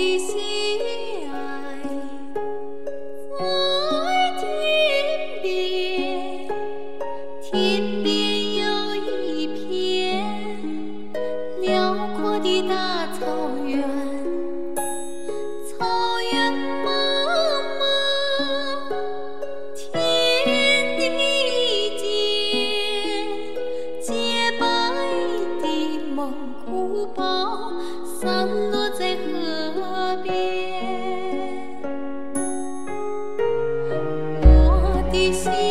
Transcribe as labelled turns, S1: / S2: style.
S1: 的心爱在天边天边蒙古包散落在河边。我的心